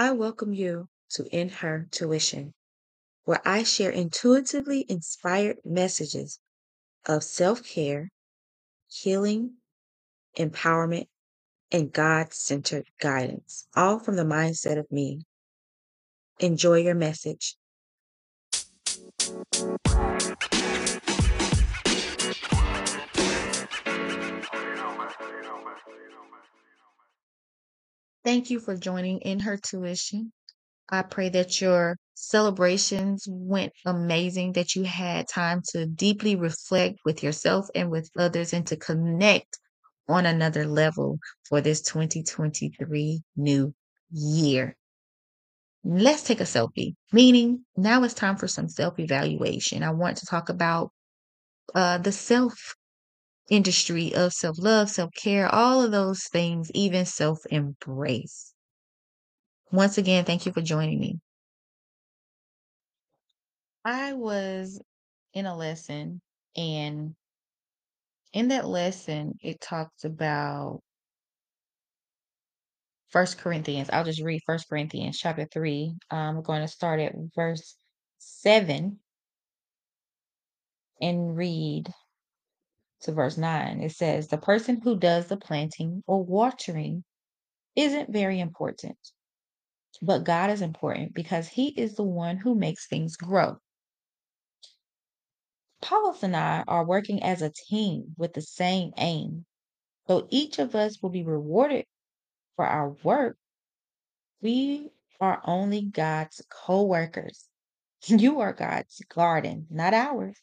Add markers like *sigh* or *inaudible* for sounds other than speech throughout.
I welcome you to In Her Tuition, where I share intuitively inspired messages of self care, healing, empowerment, and God centered guidance, all from the mindset of me. Enjoy your message. Thank you for joining in her tuition. I pray that your celebrations went amazing, that you had time to deeply reflect with yourself and with others and to connect on another level for this 2023 new year. Let's take a selfie, meaning now it's time for some self evaluation. I want to talk about uh, the self industry of self love, self care, all of those things, even self embrace. Once again, thank you for joining me. I was in a lesson, and in that lesson, it talked about First Corinthians. I'll just read First Corinthians chapter 3. Um, we're going to start at verse 7 and read to verse 9. It says, The person who does the planting or watering isn't very important, but God is important because He is the one who makes things grow. Apollos and I are working as a team with the same aim. Though each of us will be rewarded for our work, we are only God's co workers. *laughs* You are God's garden, not ours.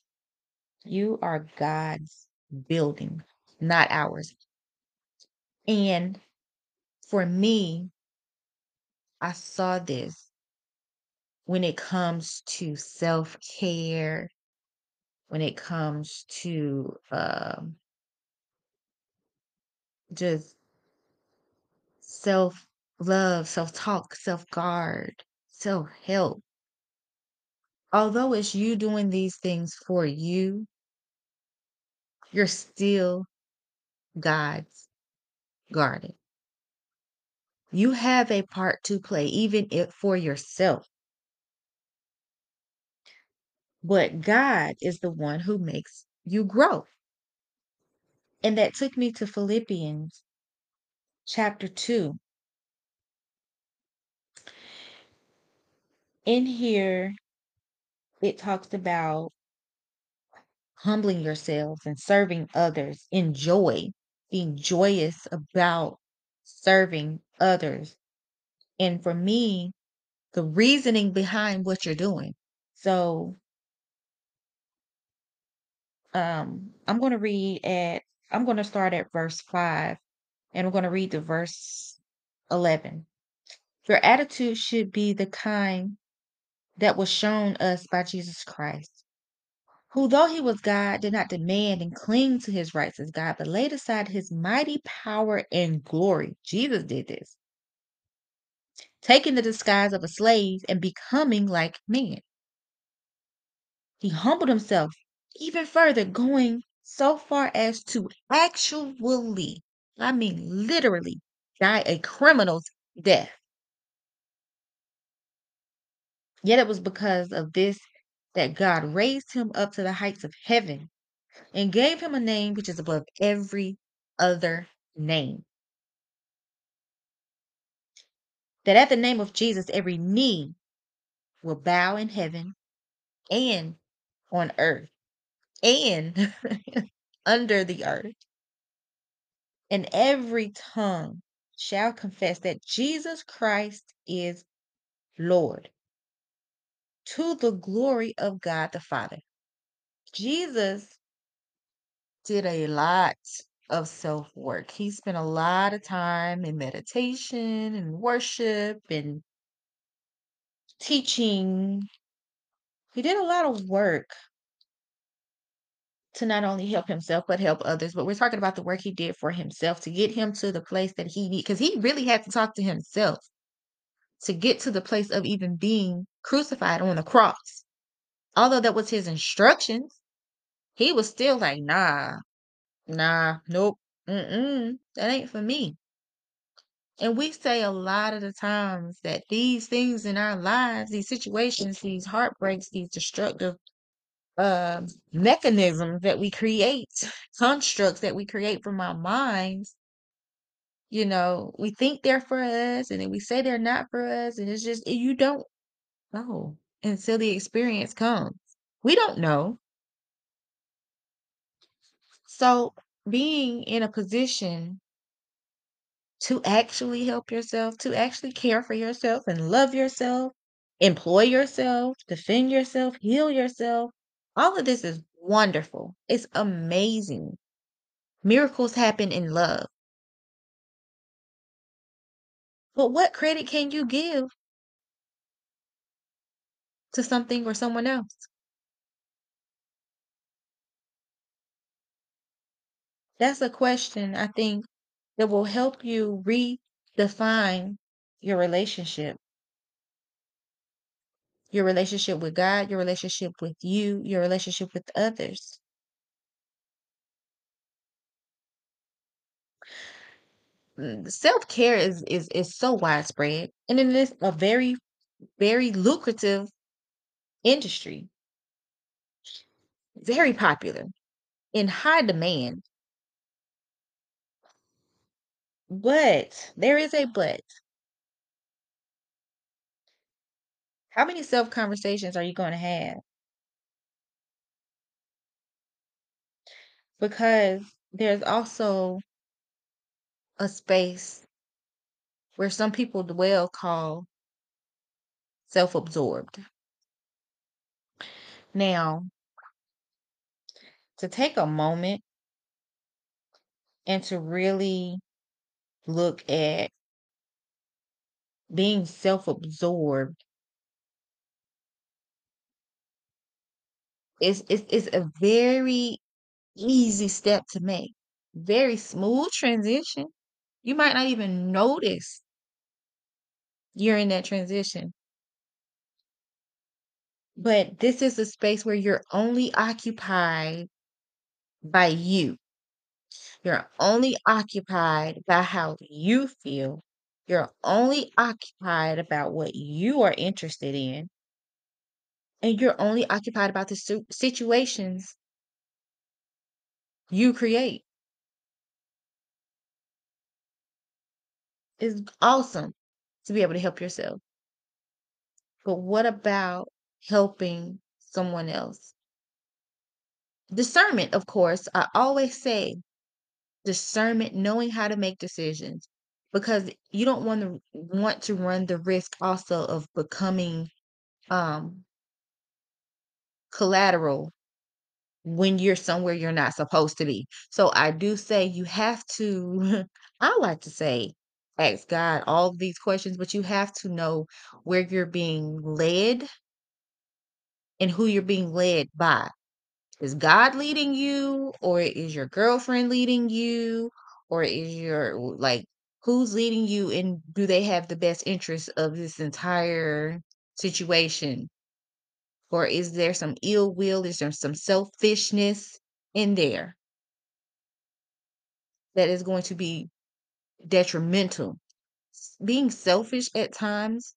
You are God's building, not ours. And for me, I saw this when it comes to self care, when it comes to um, just self love, self talk, self guard, self help. Although it's you doing these things for you, you're still God's garden. You have a part to play, even if for yourself. But God is the one who makes you grow. And that took me to Philippians chapter 2. In here, it talks about humbling yourselves and serving others in joy, being joyous about serving others. And for me, the reasoning behind what you're doing. So um I'm going to read at I'm going to start at verse 5 and I'm going to read the verse 11. Your attitude should be the kind that was shown us by Jesus Christ, who, though he was God, did not demand and cling to his rights as God, but laid aside his mighty power and glory. Jesus did this, taking the disguise of a slave and becoming like man. He humbled himself even further, going so far as to actually, I mean, literally, die a criminal's death. Yet it was because of this that God raised him up to the heights of heaven and gave him a name which is above every other name. That at the name of Jesus, every knee will bow in heaven and on earth and *laughs* under the earth, and every tongue shall confess that Jesus Christ is Lord to the glory of God the Father. Jesus did a lot of self work. He spent a lot of time in meditation and worship and teaching. He did a lot of work to not only help himself but help others. But we're talking about the work he did for himself to get him to the place that he need because he really had to talk to himself to get to the place of even being crucified on the cross. Although that was his instructions, he was still like, nah, nah, nope, mm-mm, that ain't for me. And we say a lot of the times that these things in our lives, these situations, these heartbreaks, these destructive uh, mechanisms that we create, constructs that we create from our minds, you know, we think they're for us and then we say they're not for us. And it's just, you don't know until the experience comes. We don't know. So being in a position to actually help yourself, to actually care for yourself and love yourself, employ yourself, defend yourself, heal yourself. All of this is wonderful. It's amazing. Miracles happen in love. But what credit can you give to something or someone else? That's a question I think that will help you redefine your relationship. Your relationship with God, your relationship with you, your relationship with others. Mm, self-care is is is so widespread and it is a very very lucrative industry. Very popular, in high demand. But there is a but. How many self conversations are you gonna have? Because there's also a space where some people dwell call self-absorbed. Now to take a moment and to really look at being self-absorbed it's it's it's a very easy step to make. Very smooth transition. You might not even notice you're in that transition. But this is a space where you're only occupied by you. You're only occupied by how you feel. You're only occupied about what you are interested in. And you're only occupied about the situations you create. It's awesome to be able to help yourself. But what about helping someone else? Discernment, of course, I always say discernment, knowing how to make decisions because you don't wanna want to run the risk also of becoming, um collateral when you're somewhere you're not supposed to be. So I do say you have to *laughs* I like to say, ask God all of these questions, but you have to know where you're being led and who you're being led by. Is God leading you or is your girlfriend leading you or is your like who's leading you and do they have the best interest of this entire situation? Or is there some ill will? Is there some selfishness in there? That is going to be detrimental. Being selfish at times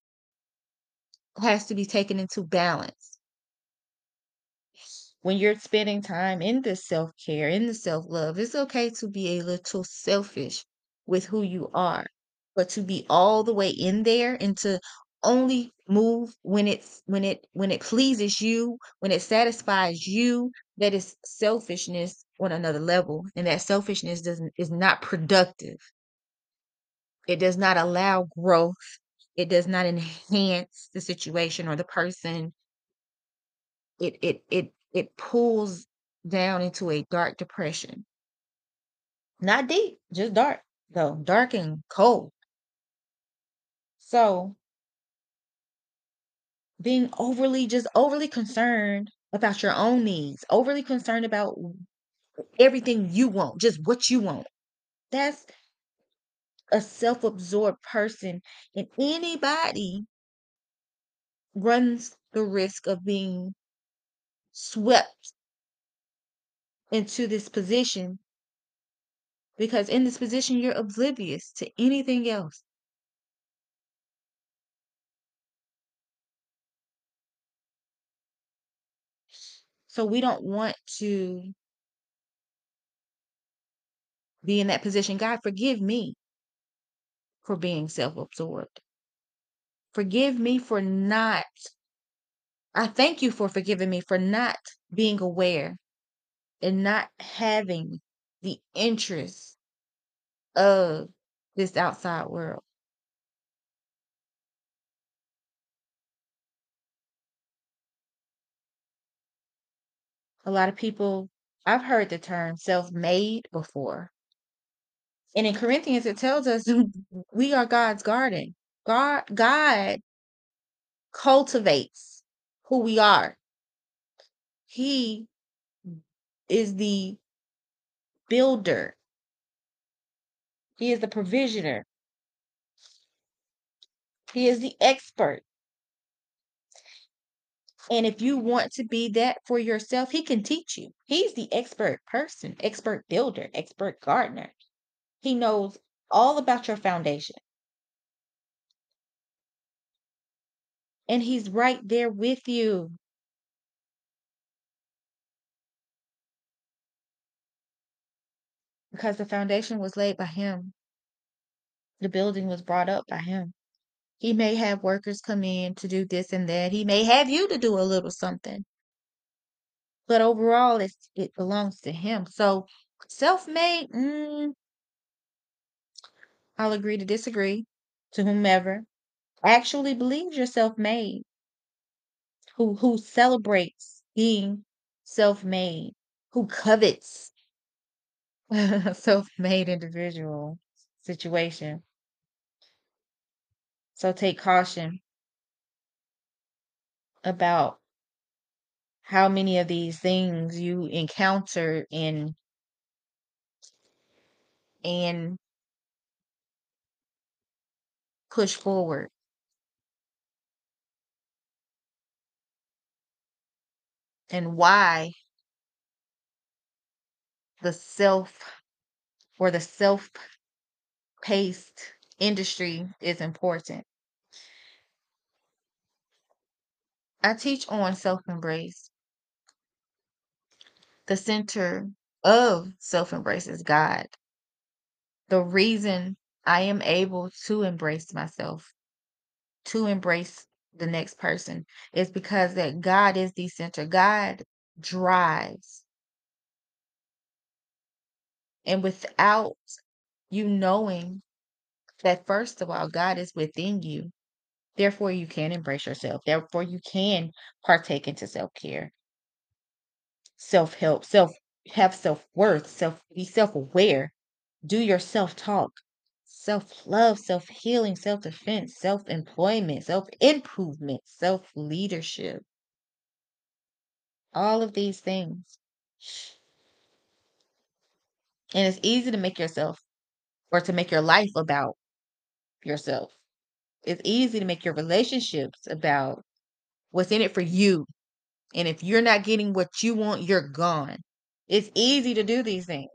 has to be taken into balance. When you're spending time in the self-care, in the self-love, it's okay to be a little selfish with who you are, but to be all the way in there and to only move when it's when it when it pleases you, when it satisfies you, that is selfishness on another level, and that selfishness doesn't is not productive. It does not allow growth. It does not enhance the situation or the person. It it it it pulls down into a dark depression. Not deep, just dark, though, dark and cold. So being overly just overly concerned about your own needs, overly concerned about everything you want, just what you want. That's a self absorbed person, and anybody runs the risk of being swept into this position because in this position you're oblivious to anything else. So we don't want to be in that position. God, forgive me for being self absorbed. Forgive me for not, I thank you for forgiving me for not being aware and not having the interest of this outside world. A lot of people, I've heard the term self made before. And in Corinthians, it tells us mm-hmm. we are God's garden. God, God cultivates who we are. He is the builder. He is the provisioner. He is the expert. And if you want to be that for yourself, he can teach you. He's the expert person, expert builder, expert gardener. He knows all about your foundation. And he's right there with you. Because the foundation was laid by him. The building was brought up by him. He may have workers come in to do this and that. He may have you to do a little something. But overall, it's, it belongs to him. So self-made, mm, I'll agree to disagree to whomever actually believes you're self-made, who who celebrates being self-made, who covets a *laughs* self-made individual situation. So take caution about how many of these things you encounter in and push forward. And why the self or the self-paced industry is important. I teach on self-embrace. The center of self-embrace is God. The reason I am able to embrace myself, to embrace the next person, is because that God is the center. God drives. And without you knowing that, first of all, God is within you, therefore you can embrace yourself. Therefore, you can partake into self-care, self-help, self have self-worth, self be self-aware, do your self-talk, self-love, self-healing, self-defense, self-employment, self-improvement, self-leadership. All of these things. And it's easy to make yourself or to make your life about yourself. It's easy to make your relationships about what's in it for you. And if you're not getting what you want, you're gone. It's easy to do these things.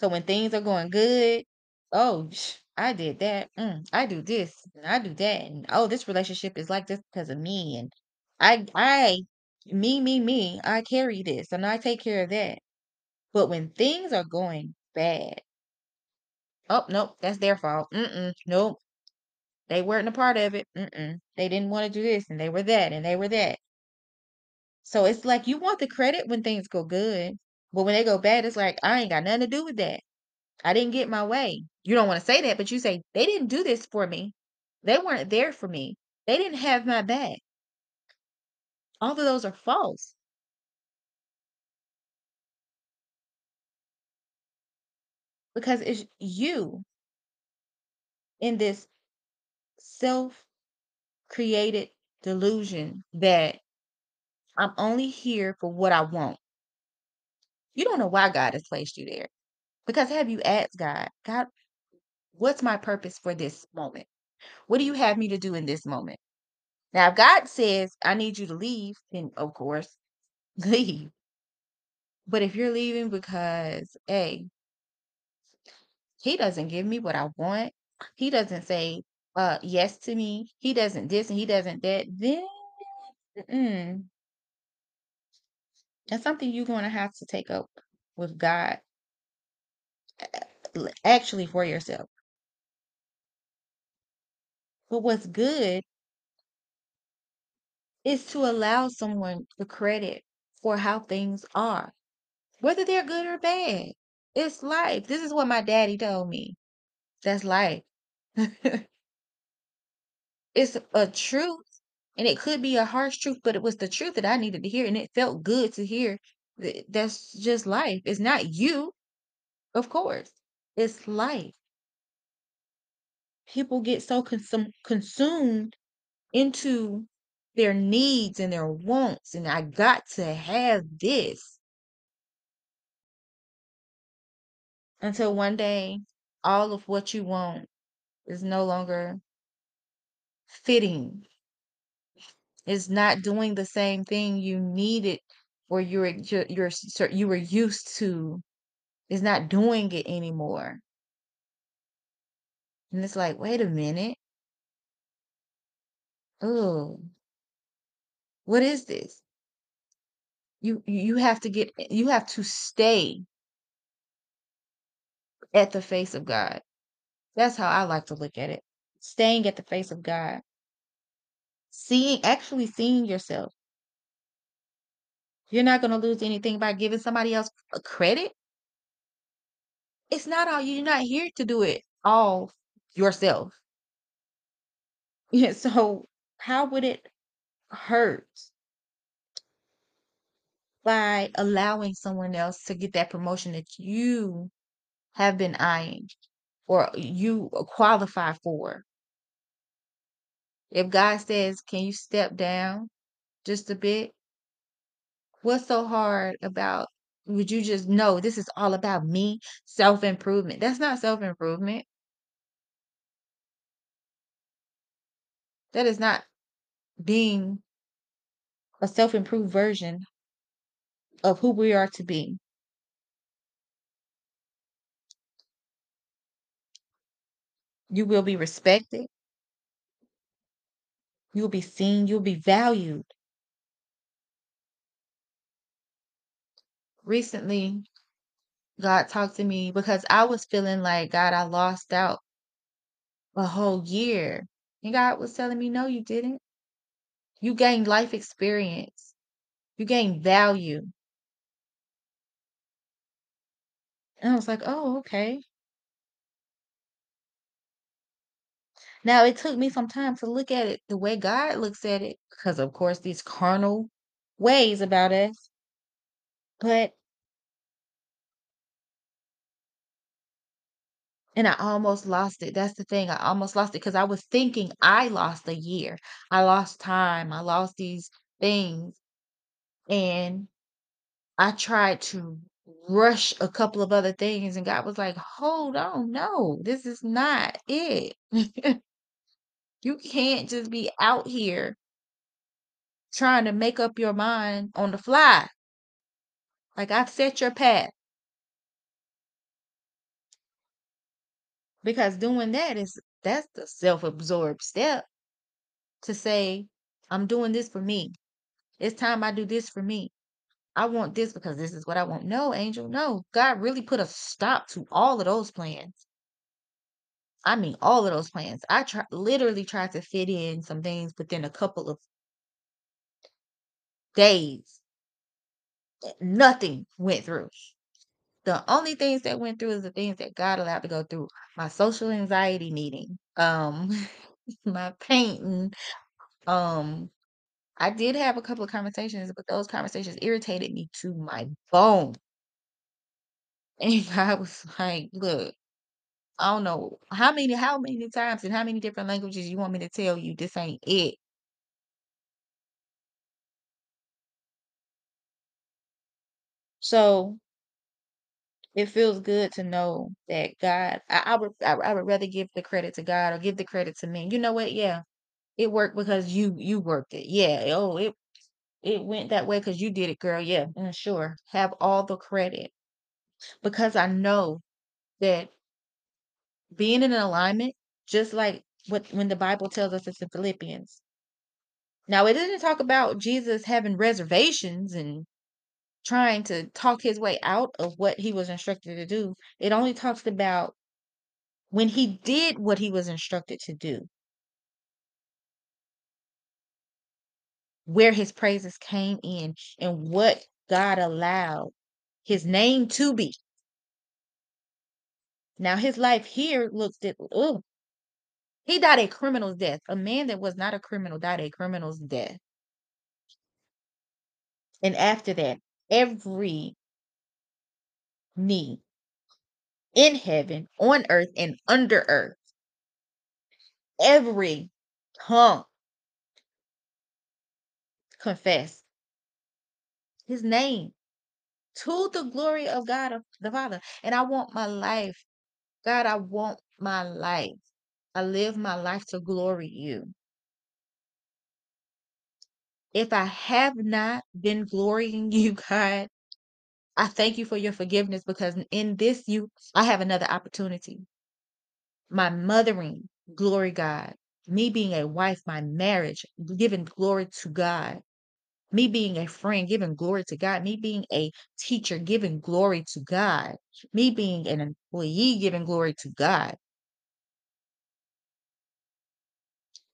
So when things are going good, oh, I did that. Mm, I do this. And I do that. And oh, this relationship is like this because of me. And I, I, me, me, me, I carry this and I take care of that. But when things are going bad, oh, nope, that's their fault. Mm-mm, nope. They weren't a part of it. Mm-mm. They didn't want to do this and they were that and they were that. So it's like you want the credit when things go good. But when they go bad, it's like, I ain't got nothing to do with that. I didn't get my way. You don't want to say that, but you say, they didn't do this for me. They weren't there for me. They didn't have my back. All of those are false. Because it's you in this self created delusion that I'm only here for what I want. You don't know why God has placed you there. Because have you asked God, God, what's my purpose for this moment? What do you have me to do in this moment? Now, if God says, I need you to leave, then of course, *laughs* leave. But if you're leaving because, hey, he doesn't give me what I want, he doesn't say uh yes to me, he doesn't this and he doesn't that, then. That's something you're gonna have to take up with God, actually for yourself. But what's good is to allow someone the credit for how things are, whether they're good or bad. It's life. This is what my daddy told me. That's life. *laughs* It's a truth, and it could be a harsh truth, but it was the truth that I needed to hear, and it felt good to hear. Th- That's just life. It's not you, of course. It's life. People get so consum- consumed into their needs and their wants, and I got to have this until one day all of what you want is no longer fitting. It's not doing the same thing you needed or you're you're, you're you were used to is not doing it anymore. And it's like, wait a minute. Oh, what is this? You you have to get eh, you have to stay at the face of God. That's how I like to look at it. Staying at the face of God. Seeing actually seeing yourself. You're not going to lose anything by giving somebody else a credit. It's not all you're not here to do it all yourself. Yeah, so how would it hurt by allowing someone else to get that promotion that you have been eyeing or you qualify for? If God says, "Can you step down just a bit?" What's so hard about would you just know this is all about me, self-improvement? That's not self-improvement. That is not being a self-improved version of who we are to be. You will be respected, you'll be seen, you'll be valued. Recently, God talked to me because I was feeling like, God, I lost out a whole year. And God was telling me, no, you didn't. You gained life experience. You gained value. And I was like, oh, okay. Now it took me some time to look at it the way God looks at it, because of course these carnal ways about us. But and I almost lost it. That's the thing. I almost lost it because I was thinking I lost a year. I lost time. I lost these things. And I tried to rush a couple of other things, and God was like, hold on, no, this is not it. *laughs* you can't just be out here trying to make up your mind on the fly. Like I've set your path. Because doing that is that's the self-absorbed step to say, I'm doing this for me. It's time I do this for me. I want this because this is what I want. No, Angel, no. God really put a stop to all of those plans. I mean, all of those plans. I try literally tried to fit in some things within a couple of days. Nothing went through. The only things that went through is the things that God allowed to go through. My social anxiety meeting, um, *laughs* my painting, um, I did have a couple of conversations, but those conversations irritated me to my bone. *laughs* And I was like, look, I don't know how many how many times and how many different languages you want me to tell you this ain't it. So it feels good to know that God I, I would I, I would rather give the credit to God or give the credit to me. You know what? Yeah. It worked because you you worked it. Yeah. Oh, it it went that way because you did it, girl. Yeah. mm, sure. Have all the credit. Because I know that being in an alignment, just like what when the Bible tells us it's in Philippians, Now, it didn't talk about Jesus having reservations and trying to talk his way out of what he was instructed to do. It only talks about when he did what he was instructed to do. Where his praises came in and what God allowed his name to be. Now his life here looks at oh, he died a criminal's death. A man that was not a criminal died a criminal's death. And after that, every knee in heaven, on earth, and under earth, every tongue confess his name to the glory of God the Father. And I want my life, God, I want my life. I live my life to glory you. If I have not been glorying *laughs* you, God, I thank you for your forgiveness because in this you I have another opportunity. My mothering, glory God. Me being a wife, my marriage, giving glory to God. Me being a friend, giving glory to God. Me being a teacher, giving glory to God. Me being an employee, giving glory to God.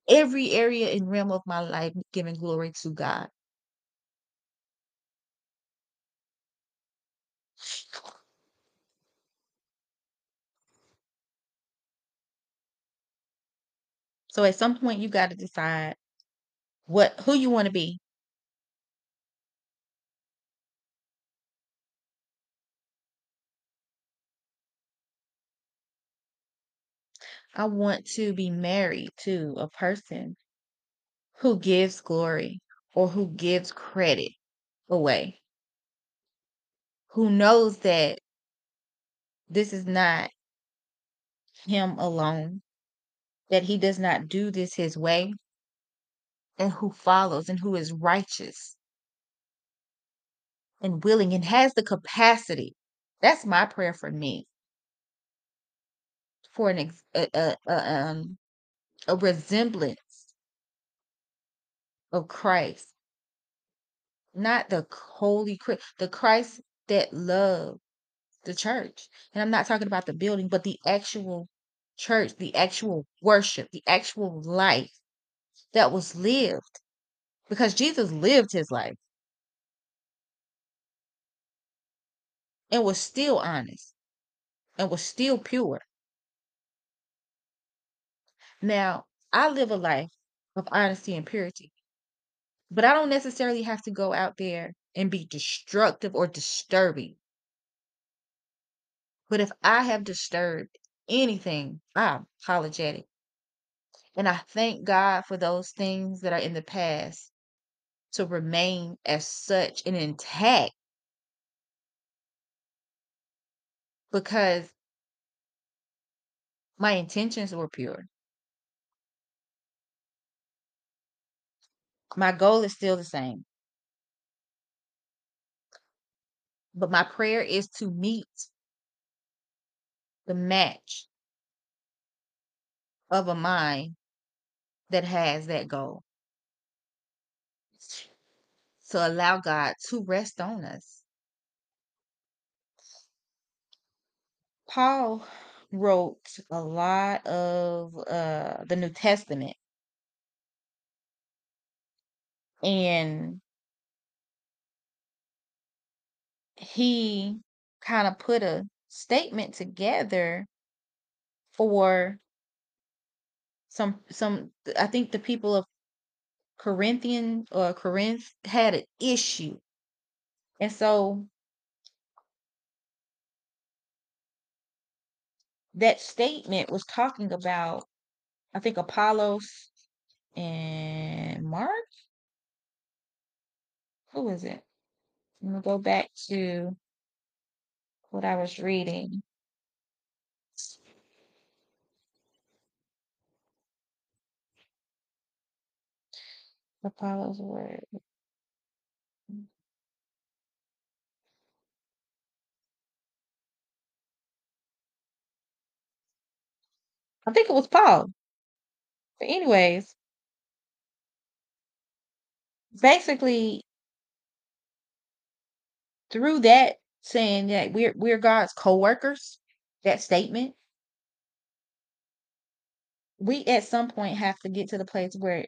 Every area and realm of my life, giving glory to God. So at some point you got to decide what who you want to be. I want to be married to a person who gives glory or who gives credit away. Who knows that this is not him alone, that he does not do this his way, and who follows and who is righteous and willing and has the capacity. That's my prayer for me. For an ex- a, a, a, um, a resemblance of Christ, not the holy Christ, the Christ that loved the church. And I'm not talking about the building, but the actual church, the actual worship, the actual life that was lived. Because Jesus lived his life and was still honest and was still pure. Now, I live a life of honesty and purity, but I don't necessarily have to go out there and be destructive or disturbing. But if I have disturbed anything, I'm apologetic. And I thank God for those things that are in the past to remain as such and intact because my intentions were pure. My goal is still the same. But my prayer is to meet the match of a mind that has that goal. To allow God to rest on us. Paul wrote a lot of uh, the New Testament. And he kind of put a statement together for some some I think the people of Corinthian or Corinth had an issue. And so that statement was talking about I think Apollos and Mark. Who is it? Let me go back to what I was reading. Apollos word. I think it was Paul. But anyways, basically through that saying that we're we're God's co-workers, that statement, we at some point have to get to the place where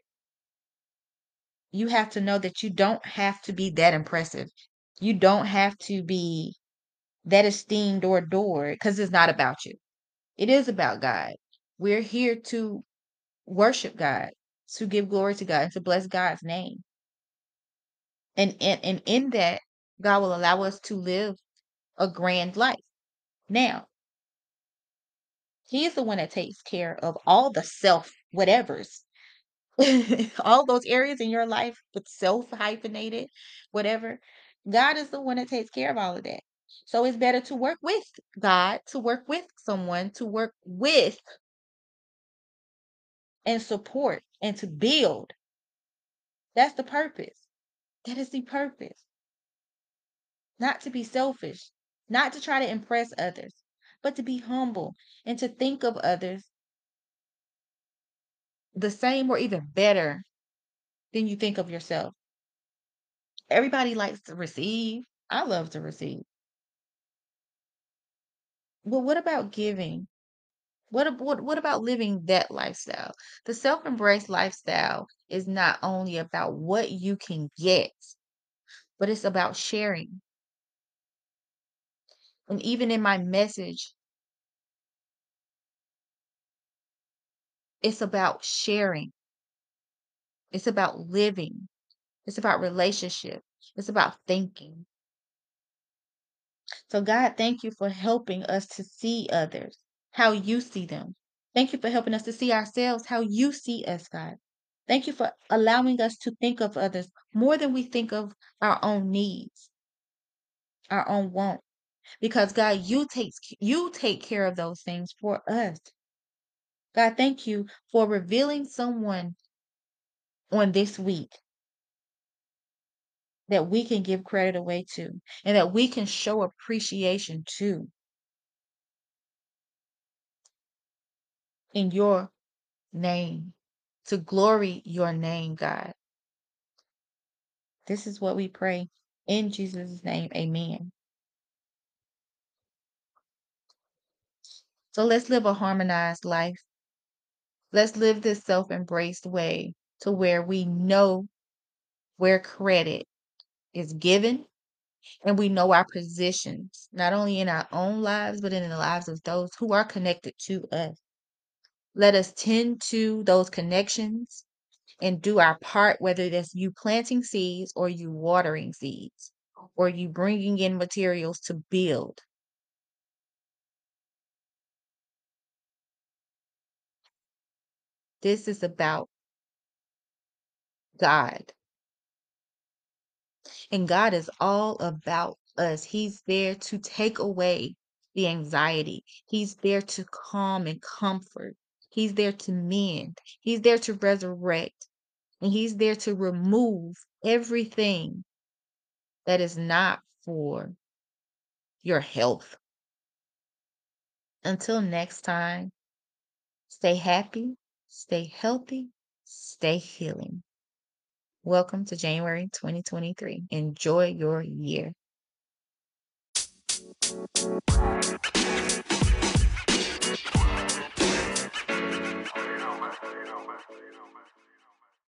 you have to know that you don't have to be that impressive. You don't have to be that esteemed or adored because it's not about you. It is about God. We're here to worship God, to give glory to God, and to bless God's name. And, and, and in that, God will allow us to live a grand life. Now, He is the one that takes care of all the self whatevers, *laughs* all those areas in your life with self hyphenated, whatever. God is the one that takes care of all of that. So it's better to work with God, to work with someone, to work with and support and to build. That's the purpose. That is the purpose. Not to be selfish, not to try to impress others, but to be humble and to think of others the same or even better than you think of yourself. Everybody likes to receive. I love to receive. But what about giving? What, what, what about living that lifestyle? The self embrace lifestyle is not only about what you can get, but it's about sharing. And even in my message, it's about sharing, it's about living, it's about relationship, it's about thinking. So, God, thank you for helping us to see others how you see them. Thank you for helping us to see ourselves how you see us, God. Thank you for allowing us to think of others more than we think of our own needs, our own want. Because God, you take you take care of those things for us. God, thank you for revealing someone on this week that we can give credit away to and that we can show appreciation to in your name, to glory your name, God. This is what we pray in Jesus' name. Amen. So let's live a harmonized life. Let's live this self embraced way to where we know where credit is given and we know our positions, not only in our own lives, but in the lives of those who are connected to us. Let us tend to those connections and do our part, whether that's you planting seeds or you watering seeds or you bringing in materials to build. This is about God. And God is all about us. He's there to take away the anxiety. He's there to calm and comfort. He's there to mend. He's there to resurrect. And He's there to remove everything that is not for your health. Until next time, stay happy, stay healthy, stay healing. Welcome to January 2023. Enjoy your year.